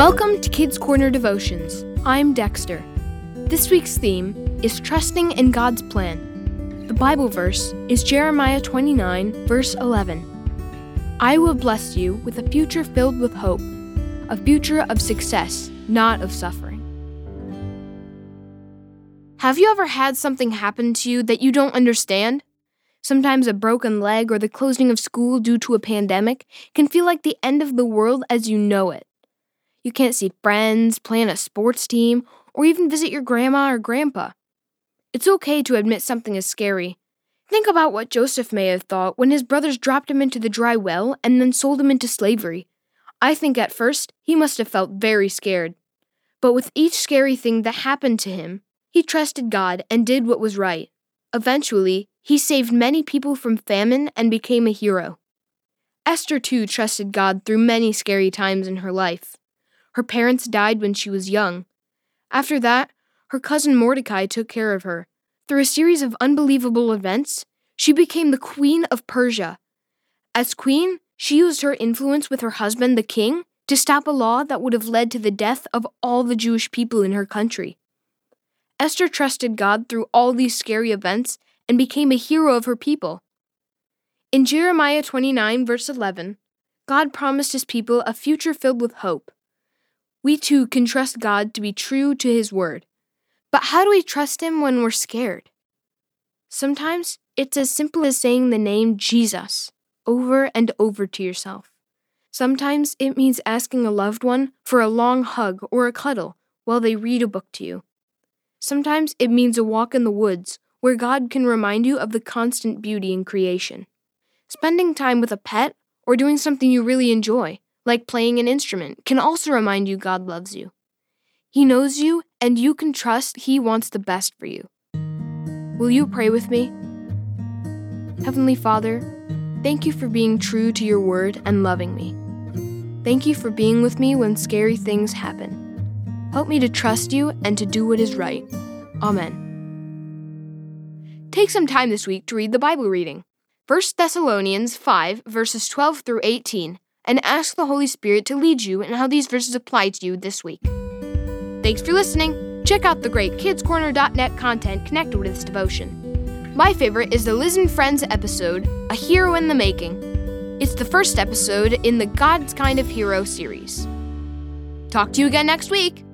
Welcome to Kids Corner Devotions. I'm Dexter. This week's theme is trusting in God's plan. The Bible verse is Jeremiah 29, verse 11. I will bless you with a future filled with hope, a future of success, not of suffering. Have you ever had something happen to you that you don't understand? Sometimes a broken leg or the closing of school due to a pandemic can feel like the end of the world as you know it. You can't see friends, plan a sports team, or even visit your grandma or grandpa. It's okay to admit something is scary. Think about what Joseph may have thought when his brothers dropped him into the dry well and then sold him into slavery. I think at first he must have felt very scared. But with each scary thing that happened to him, he trusted God and did what was right. Eventually, he saved many people from famine and became a hero. Esther too trusted God through many scary times in her life. Her parents died when she was young. After that, her cousin Mordecai took care of her. Through a series of unbelievable events, she became the Queen of Persia. As queen, she used her influence with her husband, the king, to stop a law that would have led to the death of all the Jewish people in her country. Esther trusted God through all these scary events and became a hero of her people. In Jeremiah 29, verse 11, God promised his people a future filled with hope we too can trust God to be true to His word. But how do we trust Him when we're scared? Sometimes it's as simple as saying the name Jesus over and over to yourself. Sometimes it means asking a loved one for a long hug or a cuddle while they read a book to you. Sometimes it means a walk in the woods where God can remind you of the constant beauty in creation. Spending time with a pet or doing something you really enjoy like playing an instrument, can also remind you God loves you. He knows you, and you can trust He wants the best for you. Will you pray with me? Heavenly Father, thank you for being true to your word and loving me. Thank you for being with me when scary things happen. Help me to trust you and to do what is right. Amen. Take some time this week to read the Bible reading. 1 Thessalonians 5, verses 12 through 18 and ask the Holy Spirit to lead you in how these verses apply to you this week. Thanks for listening. Check out the great kidscorner.net content connected with this devotion. My favorite is the Liz and Friends episode, A Hero in the Making. It's the first episode in the God's Kind of Hero series. Talk to you again next week.